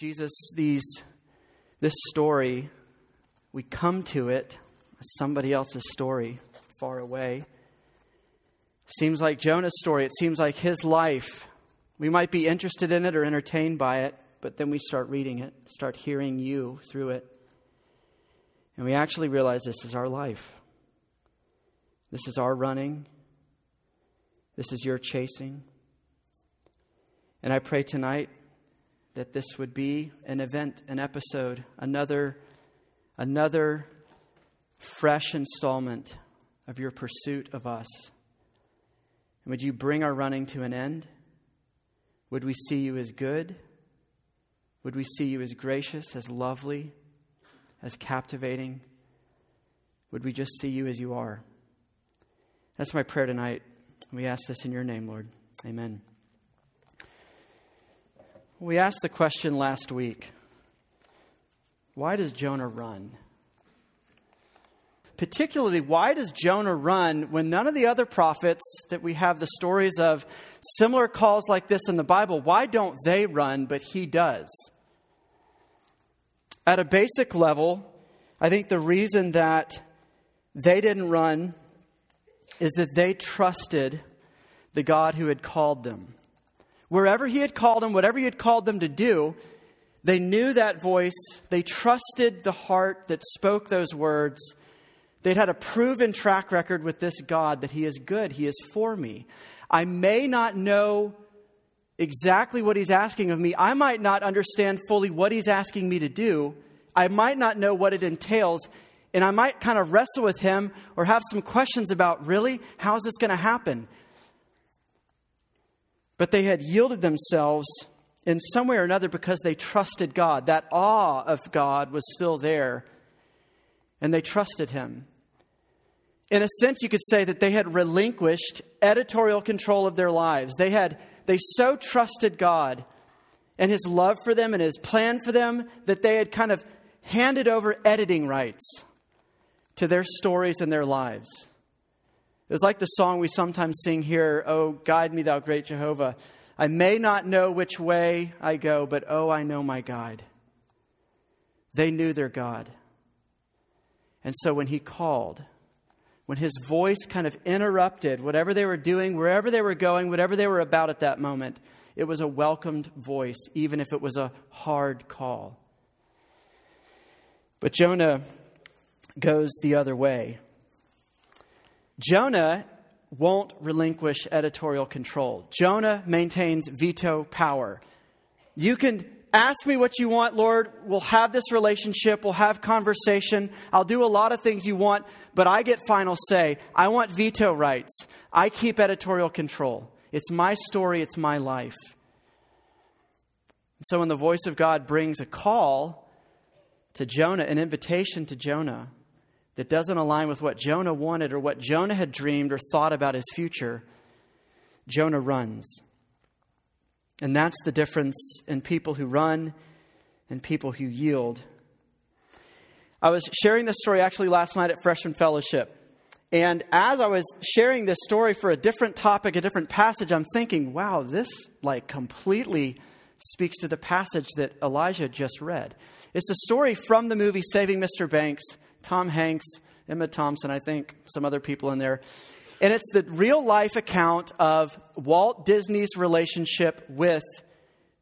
Jesus, these, this story, we come to it as somebody else's story far away. Seems like Jonah's story. It seems like his life. We might be interested in it or entertained by it, but then we start reading it, start hearing you through it. And we actually realize this is our life. This is our running. This is your chasing. And I pray tonight that this would be an event, an episode, another, another fresh installment of your pursuit of us. And would you bring our running to an end? Would we see you as good? Would we see you as gracious, as lovely, as captivating? Would we just see you as you are? That's my prayer tonight. We ask this in your name, Lord. Amen. We asked the question last week why does Jonah run? Particularly, why does Jonah run when none of the other prophets that we have the stories of similar calls like this in the Bible, why don't they run, but he does? At a basic level, I think the reason that they didn't run is that they trusted the God who had called them. Wherever he had called them, whatever he had called them to do, they knew that voice. They trusted the heart that spoke those words. They'd had a proven track record with this God that he is good, he is for me. I may not know exactly what he's asking of me. I might not understand fully what he's asking me to do. I might not know what it entails. And I might kind of wrestle with him or have some questions about really, how is this going to happen? But they had yielded themselves in some way or another because they trusted God. That awe of God was still there, and they trusted Him. In a sense, you could say that they had relinquished editorial control of their lives. They had they so trusted God and His love for them and His plan for them that they had kind of handed over editing rights to their stories and their lives. It was like the song we sometimes sing here, Oh, guide me, thou great Jehovah. I may not know which way I go, but oh, I know my guide. They knew their God. And so when he called, when his voice kind of interrupted whatever they were doing, wherever they were going, whatever they were about at that moment, it was a welcomed voice, even if it was a hard call. But Jonah goes the other way. Jonah won't relinquish editorial control. Jonah maintains veto power. You can ask me what you want, Lord. We'll have this relationship. We'll have conversation. I'll do a lot of things you want, but I get final say. I want veto rights. I keep editorial control. It's my story, it's my life. So when the voice of God brings a call to Jonah, an invitation to Jonah, that doesn't align with what Jonah wanted or what Jonah had dreamed or thought about his future, Jonah runs. And that's the difference in people who run and people who yield. I was sharing this story actually last night at Freshman Fellowship. And as I was sharing this story for a different topic, a different passage, I'm thinking, wow, this like completely speaks to the passage that Elijah just read. It's a story from the movie Saving Mr. Banks Tom Hanks, Emma Thompson, I think, some other people in there. And it's the real life account of Walt Disney's relationship with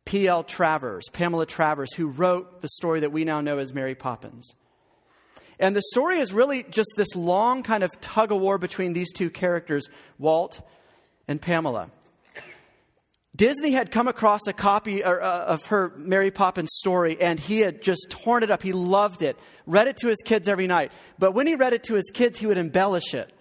P.L. Travers, Pamela Travers, who wrote the story that we now know as Mary Poppins. And the story is really just this long kind of tug of war between these two characters, Walt and Pamela. Disney had come across a copy uh, of her Mary Poppins story and he had just torn it up. He loved it, read it to his kids every night. But when he read it to his kids, he would embellish it.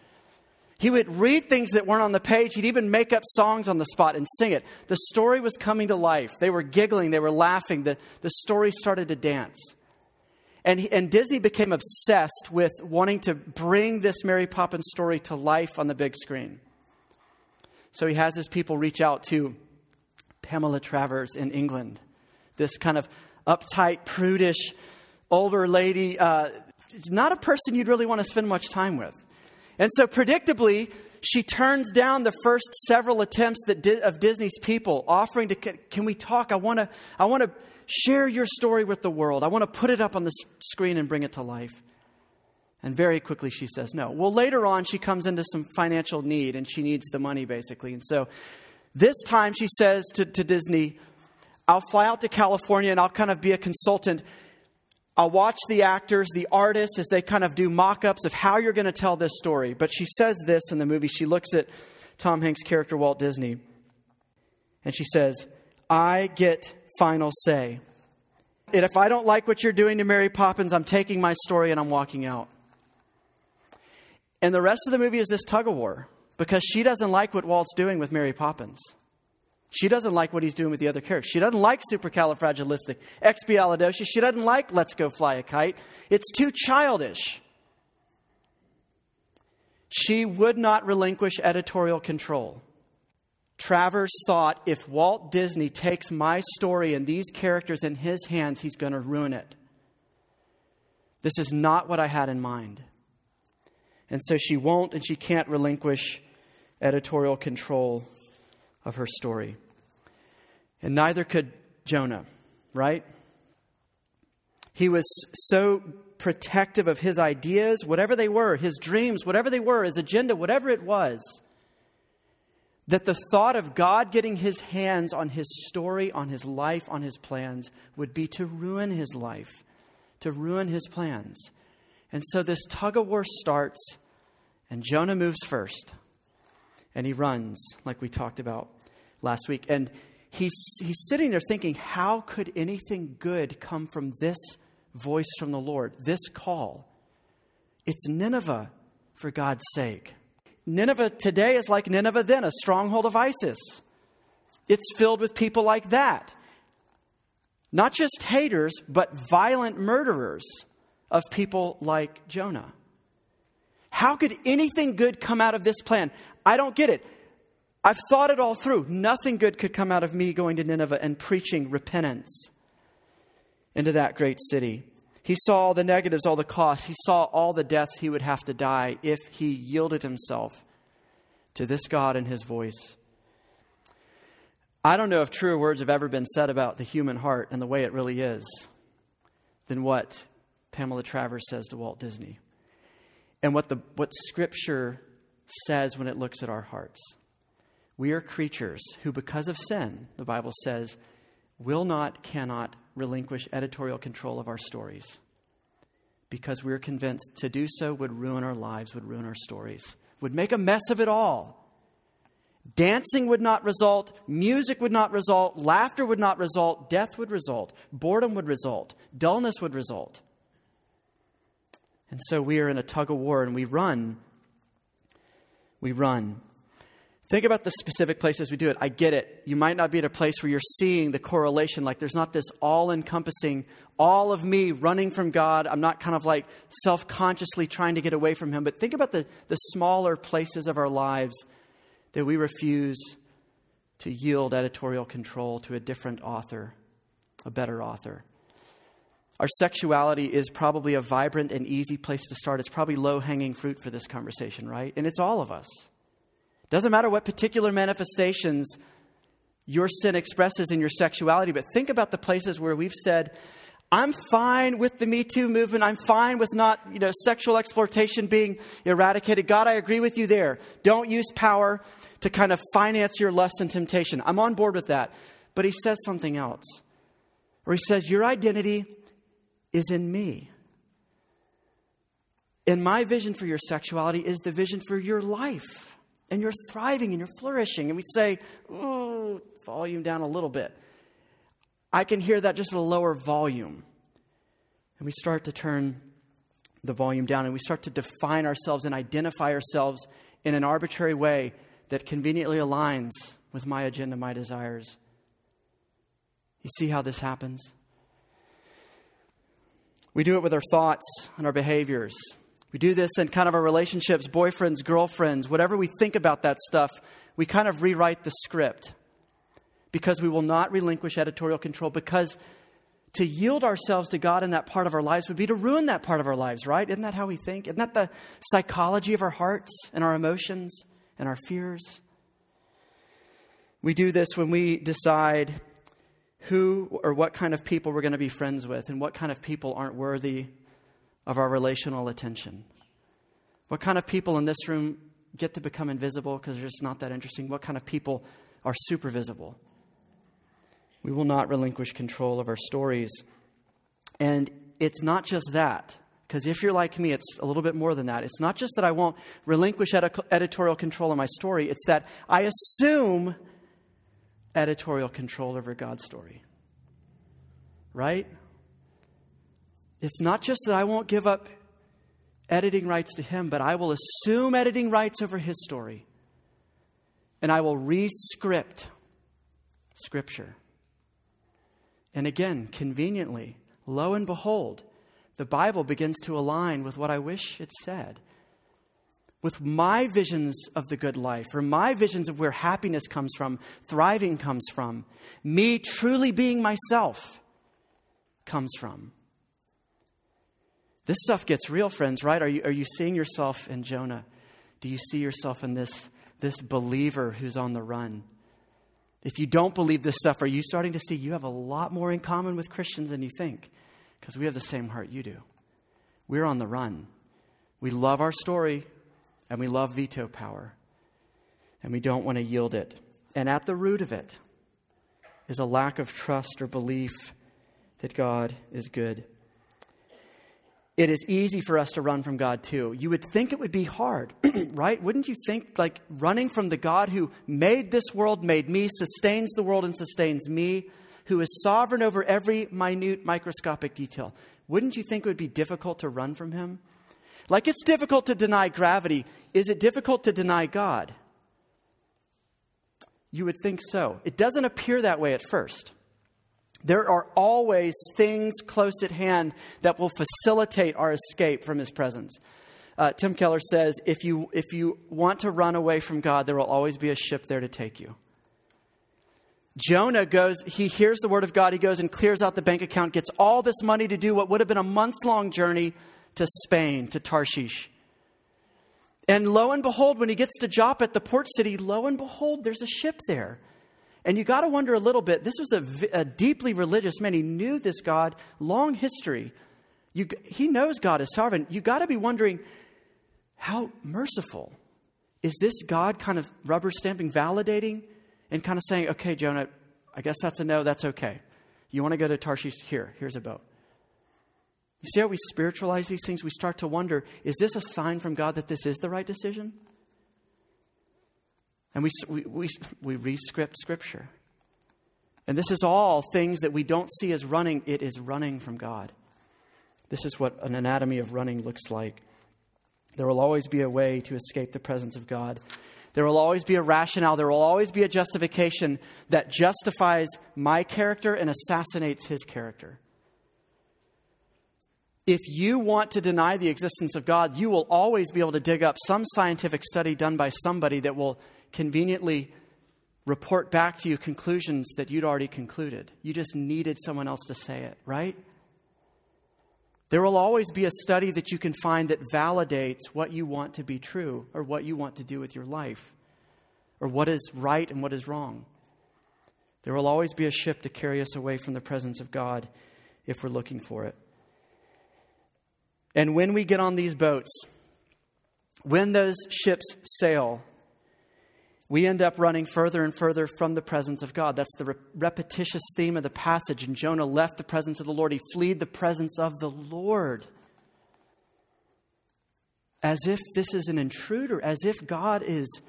He would read things that weren't on the page. He'd even make up songs on the spot and sing it. The story was coming to life. They were giggling, they were laughing. The, the story started to dance. And, and Disney became obsessed with wanting to bring this Mary Poppins story to life on the big screen. So he has his people reach out to Pamela Travers in England. This kind of uptight, prudish, older lady, uh, not a person you'd really want to spend much time with. And so, predictably, She turns down the first several attempts that di- of Disney's people offering to, can we talk? I want to I want to share your story with the world. I want to put it up on the screen and bring it to life. And very quickly she says no. Well, later on, she comes into some financial need and she needs the money, basically. And so this time she says to, to Disney, I'll fly out to California and I'll kind of be a consultant. I'll watch the actors, the artists, as they kind of do mock ups of how you're going to tell this story. But she says this in the movie. She looks at Tom Hanks' character, Walt Disney, and she says, I get final say. And if I don't like what you're doing to Mary Poppins, I'm taking my story and I'm walking out. And the rest of the movie is this tug of war because she doesn't like what Walt's doing with Mary Poppins. She doesn't like what he's doing with the other characters. She doesn't like supercalifragilistic expialidocious. She doesn't like let's go fly a kite. It's too childish. She would not relinquish editorial control. Travers thought if Walt Disney takes my story and these characters in his hands, he's going to ruin it. This is not what I had in mind. And so she won't and she can't relinquish editorial control of her story. And neither could Jonah, right? He was so protective of his ideas, whatever they were, his dreams, whatever they were, his agenda, whatever it was, that the thought of God getting his hands on his story, on his life, on his plans would be to ruin his life, to ruin his plans. And so this tug of war starts, and Jonah moves first, and he runs, like we talked about last week. And he's, he's sitting there thinking, how could anything good come from this voice from the Lord, this call? It's Nineveh, for God's sake. Nineveh today is like Nineveh then, a stronghold of ISIS. It's filled with people like that. Not just haters, but violent murderers of people like Jonah. How could anything good come out of this plan? I don't get it. I've thought it all through. Nothing good could come out of me going to Nineveh and preaching repentance into that great city. He saw all the negatives, all the costs. He saw all the deaths he would have to die if he yielded himself to this God and his voice. I don't know if truer words have ever been said about the human heart and the way it really is than what Pamela Travers says to Walt Disney and what, the, what Scripture says when it looks at our hearts. We are creatures who, because of sin, the Bible says, will not, cannot relinquish editorial control of our stories because we're convinced to do so would ruin our lives, would ruin our stories, would make a mess of it all. Dancing would not result, music would not result, laughter would not result, death would result, boredom would result, dullness would result. And so we are in a tug of war and we run. We run. Think about the specific places we do it. I get it. You might not be at a place where you're seeing the correlation. Like there's not this all encompassing, all of me running from God. I'm not kind of like self consciously trying to get away from Him. But think about the, the smaller places of our lives that we refuse to yield editorial control to a different author, a better author. Our sexuality is probably a vibrant and easy place to start. It's probably low hanging fruit for this conversation, right? And it's all of us. Doesn't matter what particular manifestations your sin expresses in your sexuality, but think about the places where we've said, I'm fine with the Me Too movement. I'm fine with not, you know, sexual exploitation being eradicated. God, I agree with you there. Don't use power to kind of finance your lust and temptation. I'm on board with that. But he says something else. Or he says, Your identity is in me. And my vision for your sexuality is the vision for your life and you're thriving and you're flourishing. And we say, ooh, volume down a little bit. I can hear that just at a lower volume. And we start to turn the volume down and we start to define ourselves and identify ourselves in an arbitrary way that conveniently aligns with my agenda, my desires. You see how this happens? We do it with our thoughts and our behaviors. We do this in kind of our relationships, boyfriends, girlfriends, whatever we think about that stuff, we kind of rewrite the script because we will not relinquish editorial control because to yield ourselves to God in that part of our lives would be to ruin that part of our lives, right? Isn't that how we think? Isn't that the psychology of our hearts and our emotions and our fears. We do this when we decide who or what kind of people we're going to be friends with and what kind of people aren't worthy of our relational attention. What kind of people in this room get to become invisible because they're just not that interesting? What kind of people are super visible? We will not relinquish control of our stories. And it's not just that, because if you're like me, it's a little bit more than that. It's not just that I won't relinquish edi- editorial control of my story, it's that I assume editorial control over God's story. Right? It's not just that I won't give up editing rights to him, but I will assume editing rights over his story. And I will rescript Scripture. And again, conveniently, lo and behold, the Bible begins to align with what I wish it said. With my visions of the good life, or my visions of where happiness comes from, thriving comes from, me truly being myself comes from. This stuff gets real, friends, right? Are you, are you seeing yourself in Jonah? Do you see yourself in this, this believer who's on the run? If you don't believe this stuff, are you starting to see you have a lot more in common with Christians than you think? Because we have the same heart you do. We're on the run. We love our story and we love veto power, and we don't want to yield it. And at the root of it is a lack of trust or belief that God is good it is easy for us to run from God too. You would think it would be hard, right? Wouldn't you think like running from the God who made this world, made me, sustains the world and sustains me, who is sovereign over every minute microscopic detail? Wouldn't you think it would be difficult to run from him? Like it's difficult to deny gravity. Is it difficult to deny God? You would think so. It doesn't appear that way at first. There are always things close at hand that will facilitate our escape from His presence. Uh, Tim Keller says if you, if you want to run away from God, there will always be a ship there to take you. Jonah goes, he hears the word of God, he goes and clears out the bank account, gets all this money to do what would have been a months long journey to Spain, to Tarshish. And lo and behold, when he gets to Joppa the port city, lo and behold, there's a ship there. And you got to wonder a little bit this was a, a, deeply religious man. He knew this God, long history. You, he knows God is sovereign. You got to be wondering how merciful is this God kind of rubber stamping, validating, and kind of saying, okay, Jonah, I guess that's a no, that's okay. You want to go to Tarshish? Here, here's a boat. You see how we spiritualize these things? We start to wonder is this a sign from God that this is the right decision? And we, we, we, we rescript Scripture. And this is all things that we don't see as running, it is running from God. This is what an anatomy of running looks like. There will always be a way to escape the presence of God. There will always be a rationale. There will always be a justification that justifies my character and assassinates his character. If you want to deny the existence of God, you will always be able to dig up some scientific study done by somebody that will conveniently report back to you conclusions that you'd already concluded. You just needed someone else to say it, right? There will always be a study that you can find that validates what you want to be true or what you want to do with your life or what is right and what is wrong. There will always be a ship to carry us away from the presence of God if we're looking for it. And when we get on these boats, when those ships sail, we end up running further and further from the presence of God. That's the re- repetitious theme of the passage. And Jonah left the presence of the Lord, he fled the presence of the Lord. As if this is an intruder, as if God is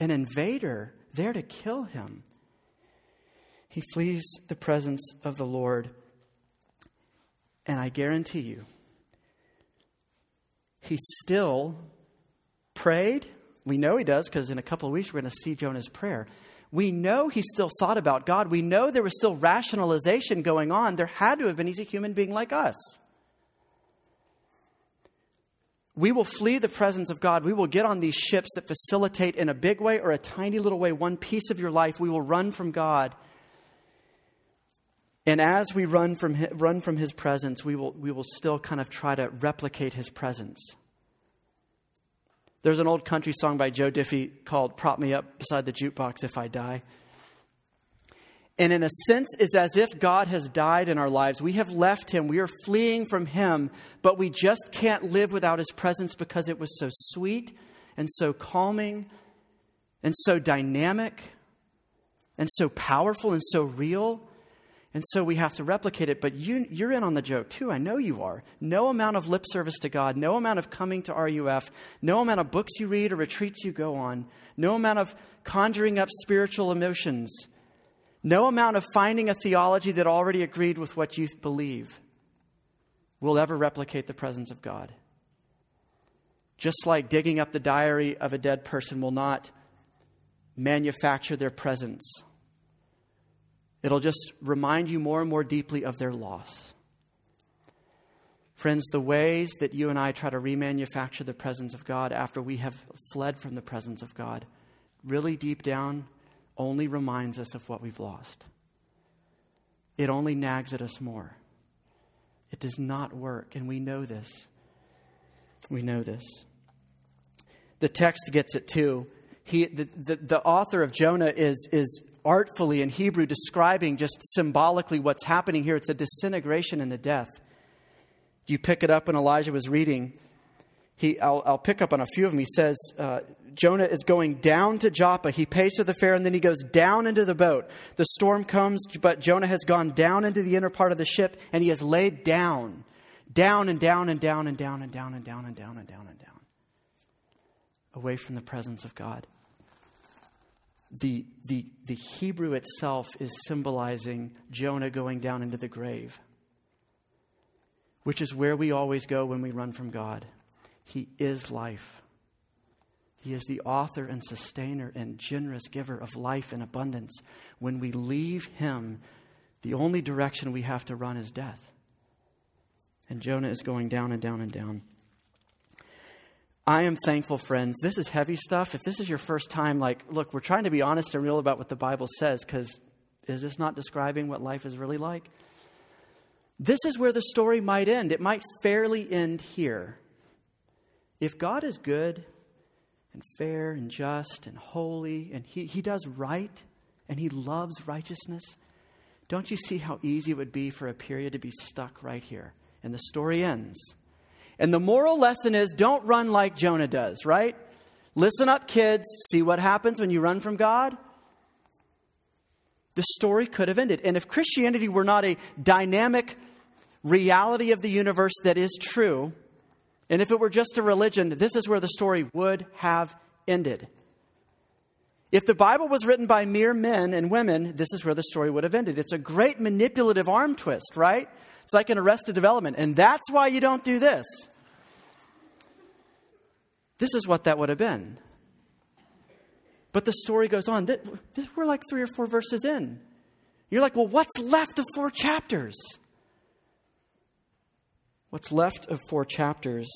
an invader there to kill him. He flees the presence of the Lord. And I guarantee you, he still prayed we know he does because in a couple of weeks we're going to see Jonah's prayer. We know he still thought about God. We know there was still rationalization going on. There had to have been. He's a human being like us. We will flee the presence of God. We will get on these ships that facilitate in a big way or a tiny little way one piece of your life. We will run from God. And as we run from his, run from his presence, we will, we will still kind of try to replicate his presence There's an old country song by Joe Diffie called Prop Me Up Beside the Jukebox If I Die. And in a sense, is as if God has died in our lives. We have left Him. We are fleeing from Him, but we just can't live without His presence because it was so sweet and so calming and so dynamic and so powerful and so real. And so we have to replicate it. But you, you're in on the joke too. I know you are. No amount of lip service to God, no amount of coming to RUF, no amount of books you read or retreats you go on, no amount of conjuring up spiritual emotions, no amount of finding a theology that already agreed with what you believe will ever replicate the presence of God. Just like digging up the diary of a dead person will not manufacture their presence It'll just remind you more and more deeply of their loss. Friends, the ways that you and I try to remanufacture the presence of God after we have fled from the presence of God, really deep down, only reminds us of what we've lost. It only nags at us more. It does not work, and we know this. We know this. The text gets it too. He, the, the, the author of Jonah is, is artfully in Hebrew describing just symbolically what's happening here. It's a disintegration and a death. You pick it up when Elijah was reading. He, I'll, I'll pick up on a few of them. He says, uh, Jonah is going down to Joppa. He pays for the fare and then he goes down into the boat. The storm comes, but Jonah has gone down into the inner part of the ship and he has laid down, down and down and down and down and down and down and down and down and down, away from the presence of God the, the, the Hebrew itself is symbolizing Jonah going down into the grave, which is where we always go when we run from God. He is life. He is the author and sustainer and generous giver of life and abundance. When we leave Him, the only direction we have to run is death. And Jonah is going down and down and down. I am thankful, friends. This is heavy stuff. If this is your first time, like, look, we're trying to be honest and real about what the Bible says because is this not describing what life is really like? This is where the story might end. It might fairly end here. If God is good and fair and just and holy and he, he does right and He loves righteousness, don't you see how easy it would be for a period to be stuck right here? And the story ends and the moral lesson is don't run like Jonah does, right? Listen up, kids. See what happens when you run from God? The story could have ended. And if Christianity were not a dynamic reality of the universe that is true, and if it were just a religion, this is where the story would have ended. If the Bible was written by mere men and women, this is where the story would have ended. It's a great manipulative arm twist, right? It's like an arrested development. And that's why you don't do this. This is what that would have been. But the story goes on. We're like three or four verses in. You're like, well, what's left of four chapters? What's left of four chapters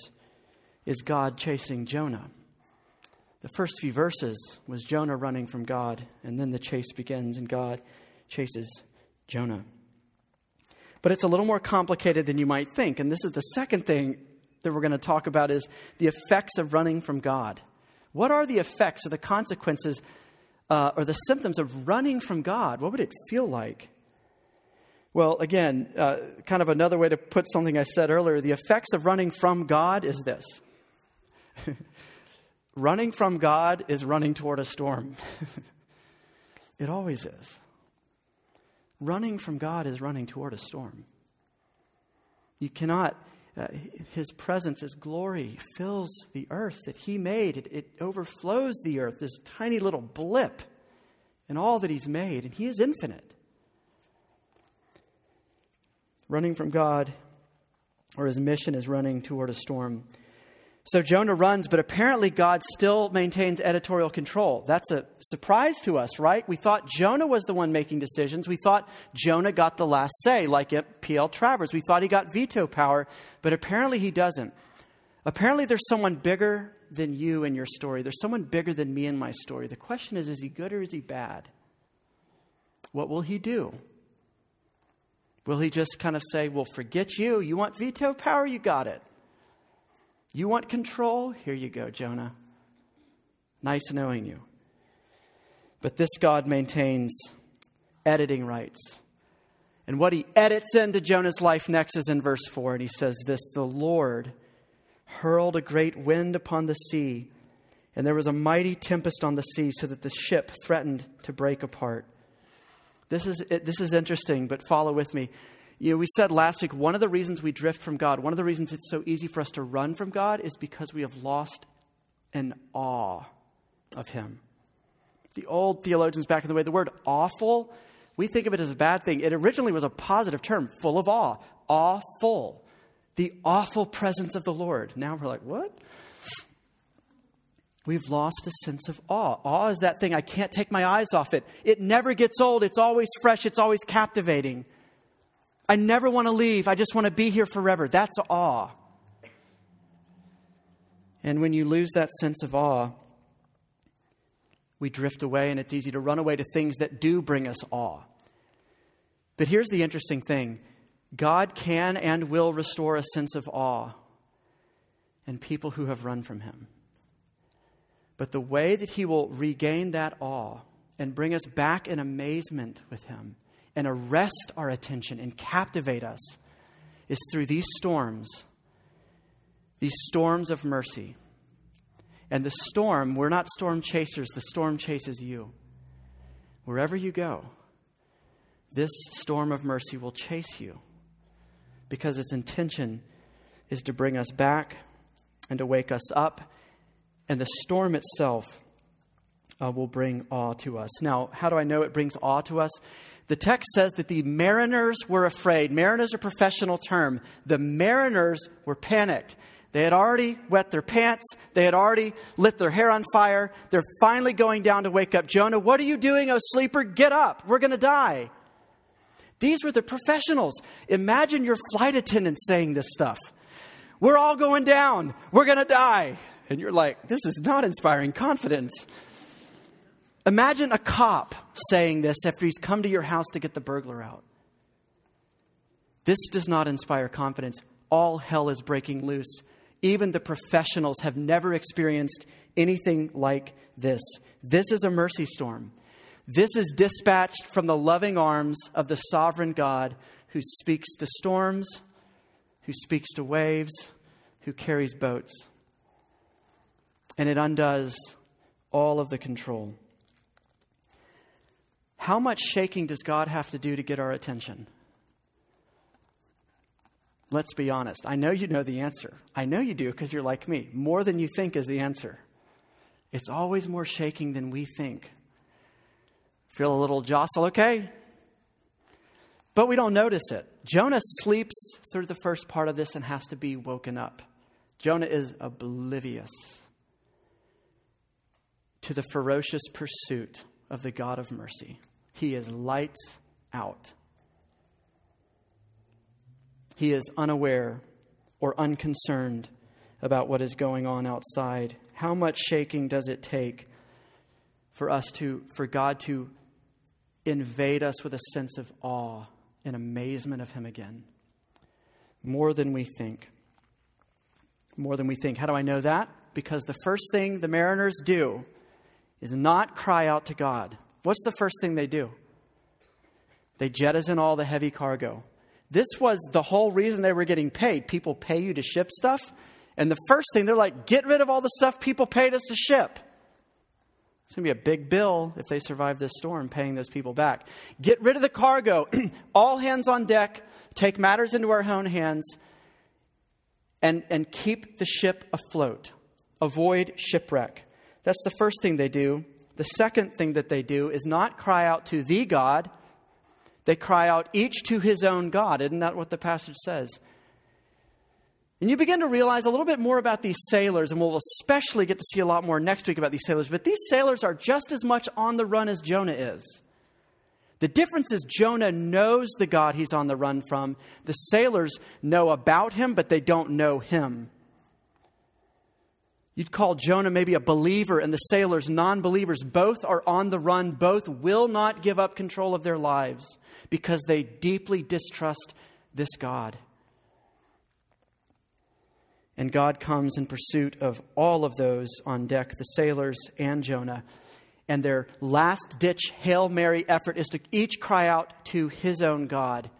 is God chasing Jonah. The first few verses was Jonah running from God, and then the chase begins, and God chases Jonah. But it's a little more complicated than you might think. And this is the second thing that we're going to talk about is the effects of running from God. What are the effects or the consequences uh, or the symptoms of running from God? What would it feel like? Well, again, uh, kind of another way to put something I said earlier the effects of running from God is this running from God is running toward a storm. it always is. Running from God is running toward a storm. You cannot, uh, His presence, His glory fills the earth that He made. It, it overflows the earth, this tiny little blip in all that He's made, and He is infinite. Running from God, or His mission is running toward a storm. So Jonah runs, but apparently God still maintains editorial control. That's a surprise to us, right? We thought Jonah was the one making decisions. We thought Jonah got the last say, like P.L. Travers. We thought he got veto power, but apparently he doesn't. Apparently there's someone bigger than you in your story. There's someone bigger than me in my story. The question is is he good or is he bad? What will he do? Will he just kind of say, well, forget you? You want veto power? You got it. You want control? Here you go, Jonah. Nice knowing you. But this God maintains editing rights. And what he edits into Jonah's life next is in verse 4. And he says this The Lord hurled a great wind upon the sea, and there was a mighty tempest on the sea, so that the ship threatened to break apart. This is, this is interesting, but follow with me. You know, we said last week one of the reasons we drift from God, one of the reasons it's so easy for us to run from God is because we have lost an awe of Him. The old theologians back in the way, the word awful, we think of it as a bad thing. It originally was a positive term, full of awe, awful. The awful presence of the Lord. Now we're like, what? We've lost a sense of awe. Awe is that thing I can't take my eyes off it. It never gets old. It's always fresh. It's always captivating. I never want to leave. I just want to be here forever. That's awe. And when you lose that sense of awe, we drift away, and it's easy to run away to things that do bring us awe. But here's the interesting thing God can and will restore a sense of awe in people who have run from Him. But the way that He will regain that awe and bring us back in amazement with Him and arrest our attention and captivate us is through these storms, these storms of mercy. And the storm, we're not storm chasers, the storm chases you. Wherever you go, this storm of mercy will chase you because its intention is to bring us back and to wake us up. And the storm itself uh, will bring awe to us. Now, how do I know it brings awe to us? The text says that the mariners were afraid. Mariners are a professional term. The mariners were panicked. They had already wet their pants. They had already lit their hair on fire. They're finally going down to wake up Jonah. What are you doing, oh sleeper? Get up. We're going to die. These were the professionals. Imagine your flight attendant saying this stuff. We're all going down. We're going to die. And you're like, this is not inspiring confidence. Imagine a cop saying this after he's come to your house to get the burglar out. This does not inspire confidence. All hell is breaking loose. Even the professionals have never experienced anything like this. This is a mercy storm. This is dispatched from the loving arms of the sovereign God who speaks to storms, who speaks to waves, who carries boats. And it undoes all of the control. How much shaking does God have to do to get our attention? Let's be honest. I know you know the answer. I know you do because you're like me. More than you think is the answer. It's always more shaking than we think. Feel a little jostle, okay? But we don't notice it. Jonah sleeps through the first part of this and has to be woken up. Jonah is oblivious to the ferocious pursuit of the God of mercy. He is lights out. He is unaware or unconcerned about what is going on outside. How much shaking does it take for us to for God to invade us with a sense of awe and amazement of him again? More than we think. More than we think. How do I know that? Because the first thing the mariners do is not cry out to God. What's the first thing they do? They jettison all the heavy cargo. This was the whole reason they were getting paid. People pay you to ship stuff. And the first thing, they're like, get rid of all the stuff people paid us to ship. It's going to be a big bill if they survive this storm, paying those people back. Get rid of the cargo. all hands on deck. Take matters into our own hands. And, and keep the ship afloat. Avoid shipwreck. That's the first thing they do. The second thing that they do is not cry out to the God, they cry out each to his own God. Isn't that what the passage says? And you begin to realize a little bit more about these sailors, and we'll especially get to see a lot more next week about these sailors. But these sailors are just as much on the run as Jonah is. The difference is Jonah knows the God he's on the run from. The sailors know about him, but they don't know him. You'd call Jonah maybe a believer and the sailors non believers. Both are on the run. Both will not give up control of their lives because they deeply distrust this God. And God comes in pursuit of all of those on deck, the sailors and Jonah. And their last ditch Hail Mary effort is to each cry out to his own God.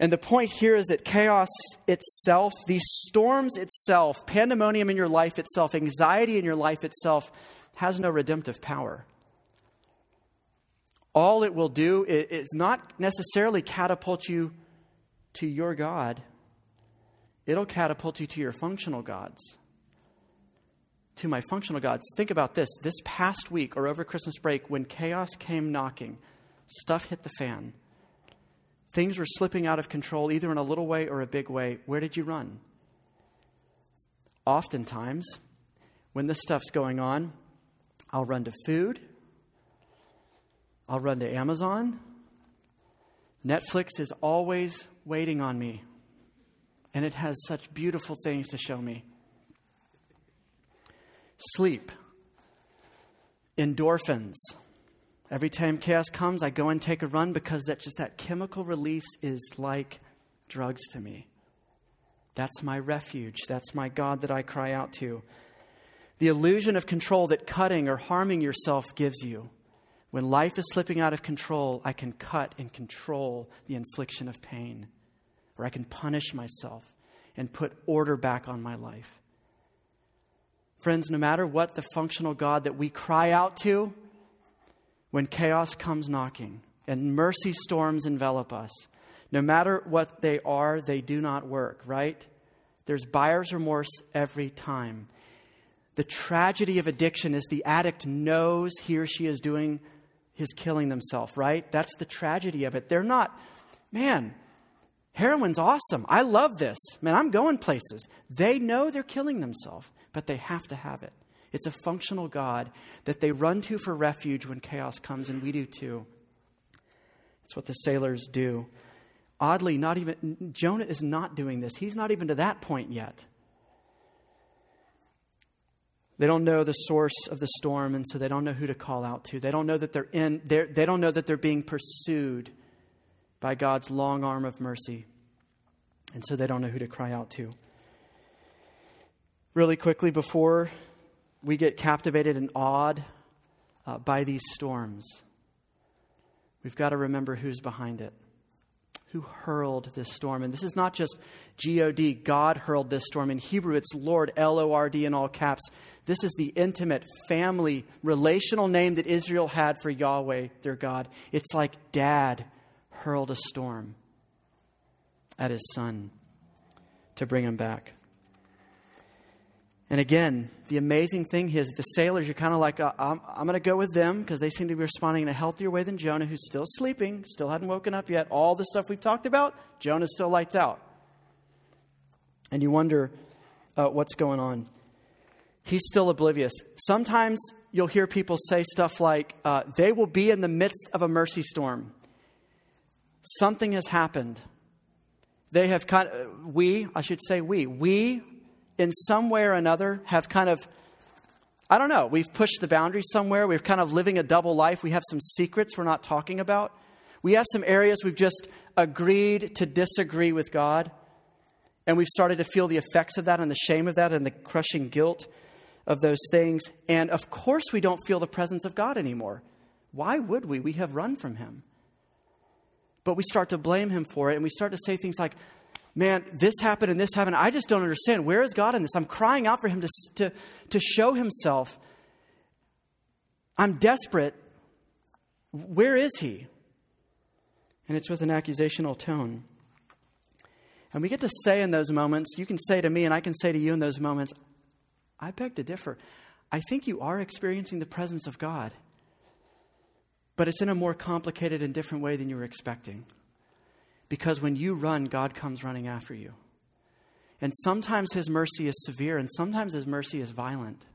And the point here is that chaos itself, these storms itself, pandemonium in your life itself, anxiety in your life itself, has no redemptive power. All it will do is not necessarily catapult you to your God, it'll catapult you to your functional gods. To my functional gods. Think about this. This past week or over Christmas break, when chaos came knocking, stuff hit the fan things were slipping out of control, either in a little way or a big way, where did you run? Oftentimes, when this stuff's going on, I'll run to food, I'll run to Amazon. Netflix is always waiting on me, and it has such beautiful things to show me. Sleep, endorphins Every time chaos comes, I go and take a run because that just that chemical release is like drugs to me. That's my refuge. That's my God that I cry out to. The illusion of control that cutting or harming yourself gives you. When life is slipping out of control, I can cut and control the infliction of pain, or I can punish myself and put order back on my life. Friends, no matter what the functional God that we cry out to, when chaos comes knocking and mercy storms envelop us. No matter what they are, they do not work, right? There's buyer's remorse every time. The tragedy of addiction is the addict knows he or she is doing his killing themselves, right? That's the tragedy of it. They're not, man, heroin's awesome. I love this. Man, I'm going places. They know they're killing themselves, but they have to have it. It's a functional God that they run to for refuge when chaos comes, and we do too. It's what the sailors do. Oddly, not even Jonah is not doing this. He's not even to that point yet. They don't know the source of the storm, and so they don't know who to call out to. They don't know that they're in. They're, they don't know that they're being pursued by God's long arm of mercy, and so they don't know who to cry out to. Really quickly, before we get captivated and awed uh, by these storms, we've got to remember who's behind it. Who hurled this storm? And this is not just G O D, God hurled this storm. In Hebrew, it's Lord, L O R D in all caps. This is the intimate, family, relational name that Israel had for Yahweh, their God. It's like dad hurled a storm at his son to bring him back. And again, the amazing thing is the sailors, you're kind of like, uh, I'm, I'm going to go with them because they seem to be responding in a healthier way than Jonah, who's still sleeping, still hadn't woken up yet. All the stuff we've talked about, Jonah still lights out. And you wonder uh, what's going on. He's still oblivious. Sometimes you'll hear people say stuff like, uh, they will be in the midst of a mercy storm. Something has happened. They have kind of, we, I should say we, we in some way or another have kind of I don't know, we've pushed the boundaries somewhere. We're kind of living a double life. We have some secrets we're not talking about. We have some areas we've just agreed to disagree with God. And we've started to feel the effects of that and the shame of that and the crushing guilt of those things. And of course, we don't feel the presence of God anymore. Why would we? We have run from Him. But we start to blame Him for it, and we start to say things like, man, this happened and this happened. I just don't understand. Where is God in this? I'm crying out for Him to, to, to show Himself. I'm desperate. Where is He? And it's with an accusational tone. And we get to say in those moments, you can say to me, and I can say to you in those moments, I beg to differ. I think you are experiencing the presence of God, but it's in a more complicated and different way than you were expecting. Because when you run, God comes running after you. And sometimes his mercy is severe, and sometimes his mercy is violent.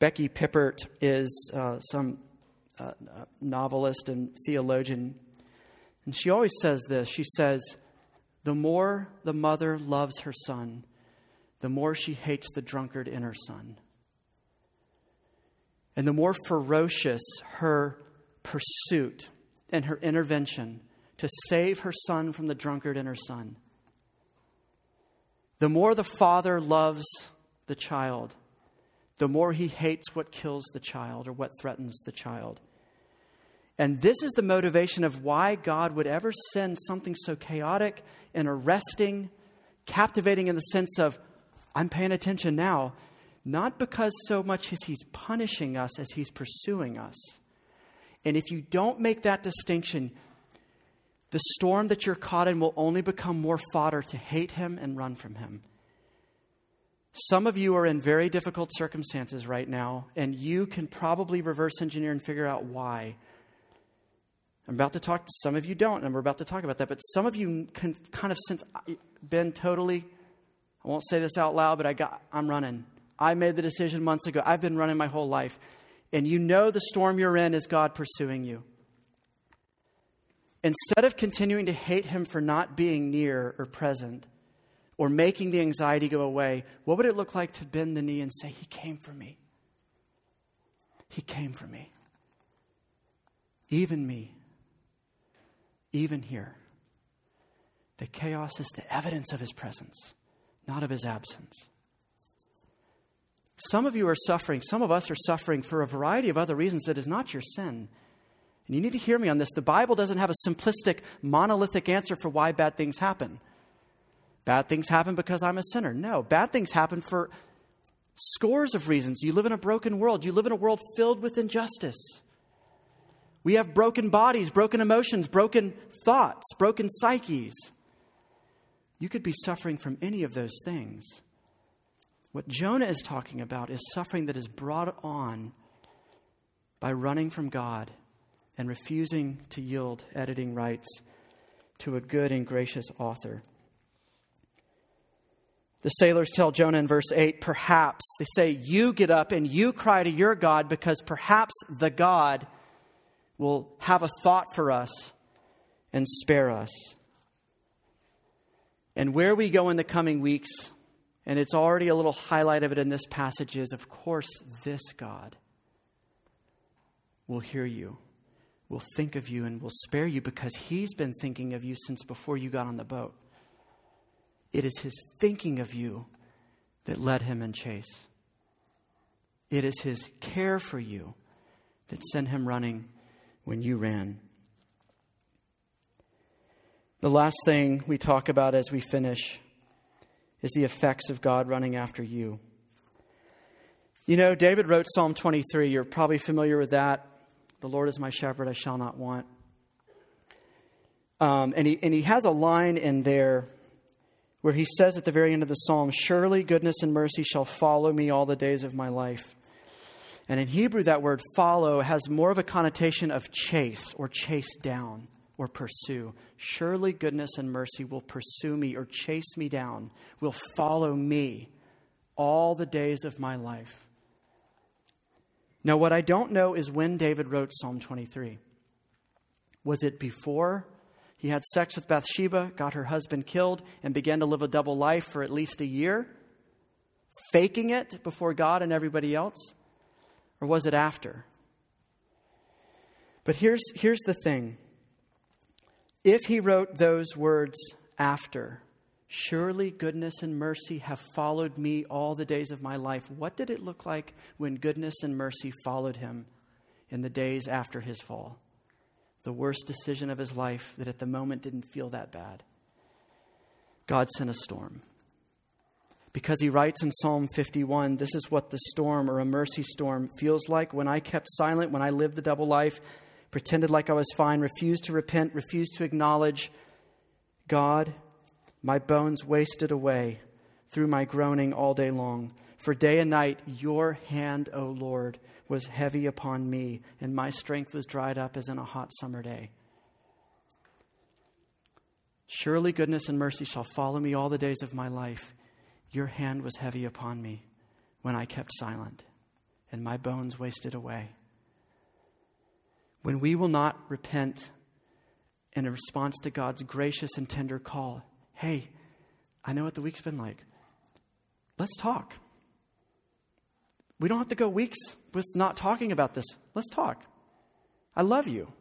Becky Pippert is uh, some uh, uh, novelist and theologian, and she always says this. She says, The more the mother loves her son, the more she hates the drunkard in her son. And the more ferocious her pursuit and her intervention to save her son from the drunkard and her son. The more the father loves the child, the more he hates what kills the child or what threatens the child. And this is the motivation of why God would ever send something so chaotic and arresting, captivating in the sense of, I'm paying attention now, not because so much as He's punishing us as He's pursuing us. And if you don't make that distinction, the storm that you're caught in will only become more fodder to hate Him and run from Him. Some of you are in very difficult circumstances right now, and you can probably reverse engineer and figure out why. I'm about to talk, some of you don't, and we're about to talk about that, but some of you can kind of sense, been totally, I won't say this out loud, but I got, I'm running. I made the decision months ago. I've been running my whole life. And you know the storm you're in is God pursuing you. Instead of continuing to hate Him for not being near or present or making the anxiety go away, what would it look like to bend the knee and say, He came for me? He came for me. Even me even here. The chaos is the evidence of his presence, not of his absence. Some of you are suffering, some of us are suffering for a variety of other reasons that is not your sin. And you need to hear me on this. The Bible doesn't have a simplistic, monolithic answer for why bad things happen. Bad things happen because I'm a sinner. No, bad things happen for scores of reasons. You live in a broken world, you live in a world filled with injustice. We have broken bodies, broken emotions, broken thoughts, broken psyches. You could be suffering from any of those things. What Jonah is talking about is suffering that is brought on by running from God and refusing to yield editing rights to a good and gracious author. The sailors tell Jonah in verse 8, perhaps, they say, you get up and you cry to your God because perhaps the God will have a thought for us and spare us. And where we go in the coming weeks, and it's already a little highlight of it in this passage, is of course, this God will hear you, will think of you, and will spare you because He's been thinking of you since before you got on the boat. It is His thinking of you that led Him in chase. It is His care for you that sent Him running when you ran. The last thing we talk about as we finish is the effects of God running after you. You know, David wrote Psalm 23. You're probably familiar with that. The Lord is my shepherd, I shall not want. Um, and, he, and he has a line in there where he says at the very end of the psalm, Surely goodness and mercy shall follow me all the days of my life. And in Hebrew, that word follow has more of a connotation of chase or chase down or pursue. Surely goodness and mercy will pursue me or chase me down, will follow me all the days of my life. Now, what I don't know is when David wrote Psalm 23. Was it before he had sex with Bathsheba, got her husband killed, and began to live a double life for at least a year, faking it before God and everybody else? Or was it after? But here's, here's the thing if he wrote those words after, surely goodness and mercy have followed me all the days of my life, what did it look like when goodness and mercy followed him in the days after his fall? The worst decision of his life that at the moment didn't feel that bad. God sent a storm because he writes in Psalm 51 this is what the storm or a mercy storm feels like when I kept silent, when I lived the double life, pretended like I was fine, refused to repent, refused to acknowledge God, my bones wasted away through my groaning all day long. For day and night, your hand, O Lord, was heavy upon me, and my strength was dried up as in a hot summer day. Surely goodness and mercy shall follow me all the days of my life your hand was heavy upon me when I kept silent, and my bones wasted away. When we will not repent in response to God's gracious and tender call, hey, I know what the week's been like. Let's talk. We don't have to go weeks with not talking about this. Let's talk. I love you.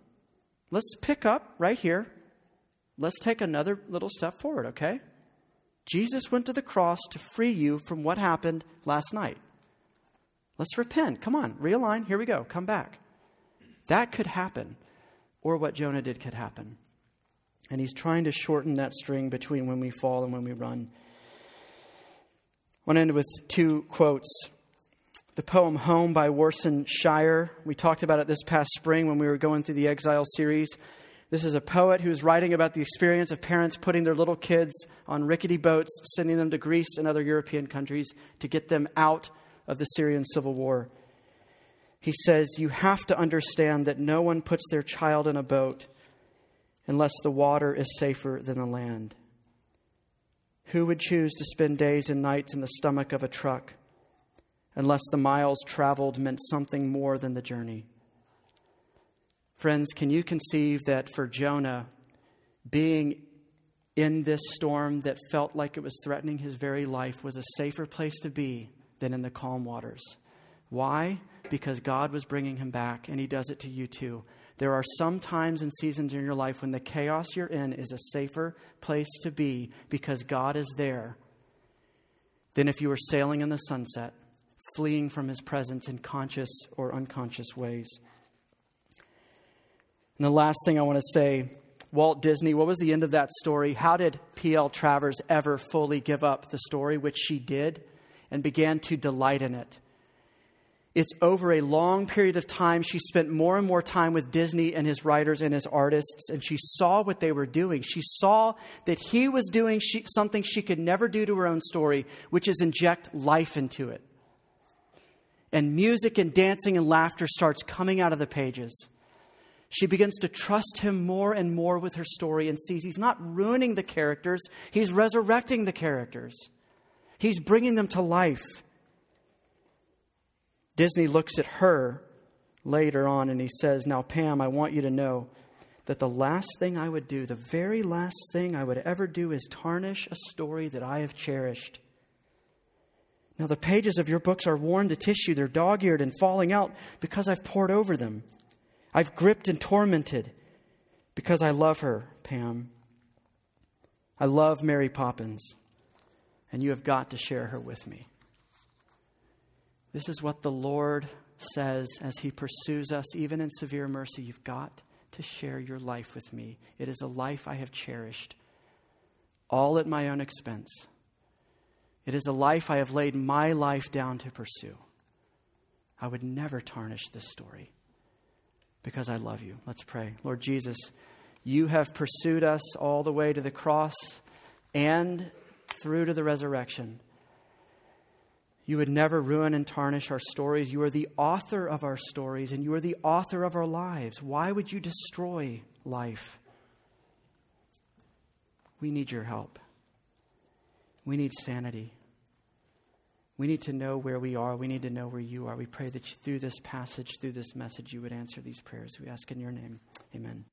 Let's pick up right here. Let's take another little step forward, okay? Jesus went to the cross to free you from what happened last night. Let's repent. Come on, realign. Here we go. Come back. That could happen, or what Jonah did could happen. And he's trying to shorten that string between when we fall and when we run. I want to end with two quotes. The poem Home by Warsan Shire. We talked about it this past spring when we were going through the Exile series. This is a poet who's writing about the experience of parents putting their little kids on rickety boats, sending them to Greece and other European countries to get them out of the Syrian civil war. He says, You have to understand that no one puts their child in a boat unless the water is safer than the land. Who would choose to spend days and nights in the stomach of a truck unless the miles traveled meant something more than the journey? Friends, can you conceive that for Jonah, being in this storm that felt like it was threatening his very life was a safer place to be than in the calm waters? Why? Because God was bringing him back, and he does it to you too. There are some times and seasons in your life when the chaos you're in is a safer place to be because God is there than if you were sailing in the sunset, fleeing from his presence in conscious or unconscious ways. And the last thing I want to say Walt Disney, what was the end of that story? How did P.L. Travers ever fully give up the story, which she did, and began to delight in it? It's over a long period of time. She spent more and more time with Disney and his writers and his artists, and she saw what they were doing. She saw that he was doing she, something she could never do to her own story, which is inject life into it. And music and dancing and laughter starts coming out of the pages she begins to trust him more and more with her story and sees he's not ruining the characters, he's resurrecting the characters. He's bringing them to life. Disney looks at her later on and he says, Now, Pam, I want you to know that the last thing I would do, the very last thing I would ever do, is tarnish a story that I have cherished. Now, the pages of your books are worn to tissue, they're dog eared and falling out because I've pored over them. I've gripped and tormented because I love her, Pam. I love Mary Poppins, and you have got to share her with me. This is what the Lord says as He pursues us, even in severe mercy. You've got to share your life with me. It is a life I have cherished, all at my own expense. It is a life I have laid my life down to pursue. I would never tarnish this story because I love you. Let's pray. Lord Jesus, you have pursued us all the way to the cross and through to the resurrection. You would never ruin and tarnish our stories. You are the author of our stories and you are the author of our lives. Why would you destroy life? We need your help. We need sanity. We need to know where we are. We need to know where you are. We pray that you, through this passage, through this message, you would answer these prayers. We ask in your name. Amen.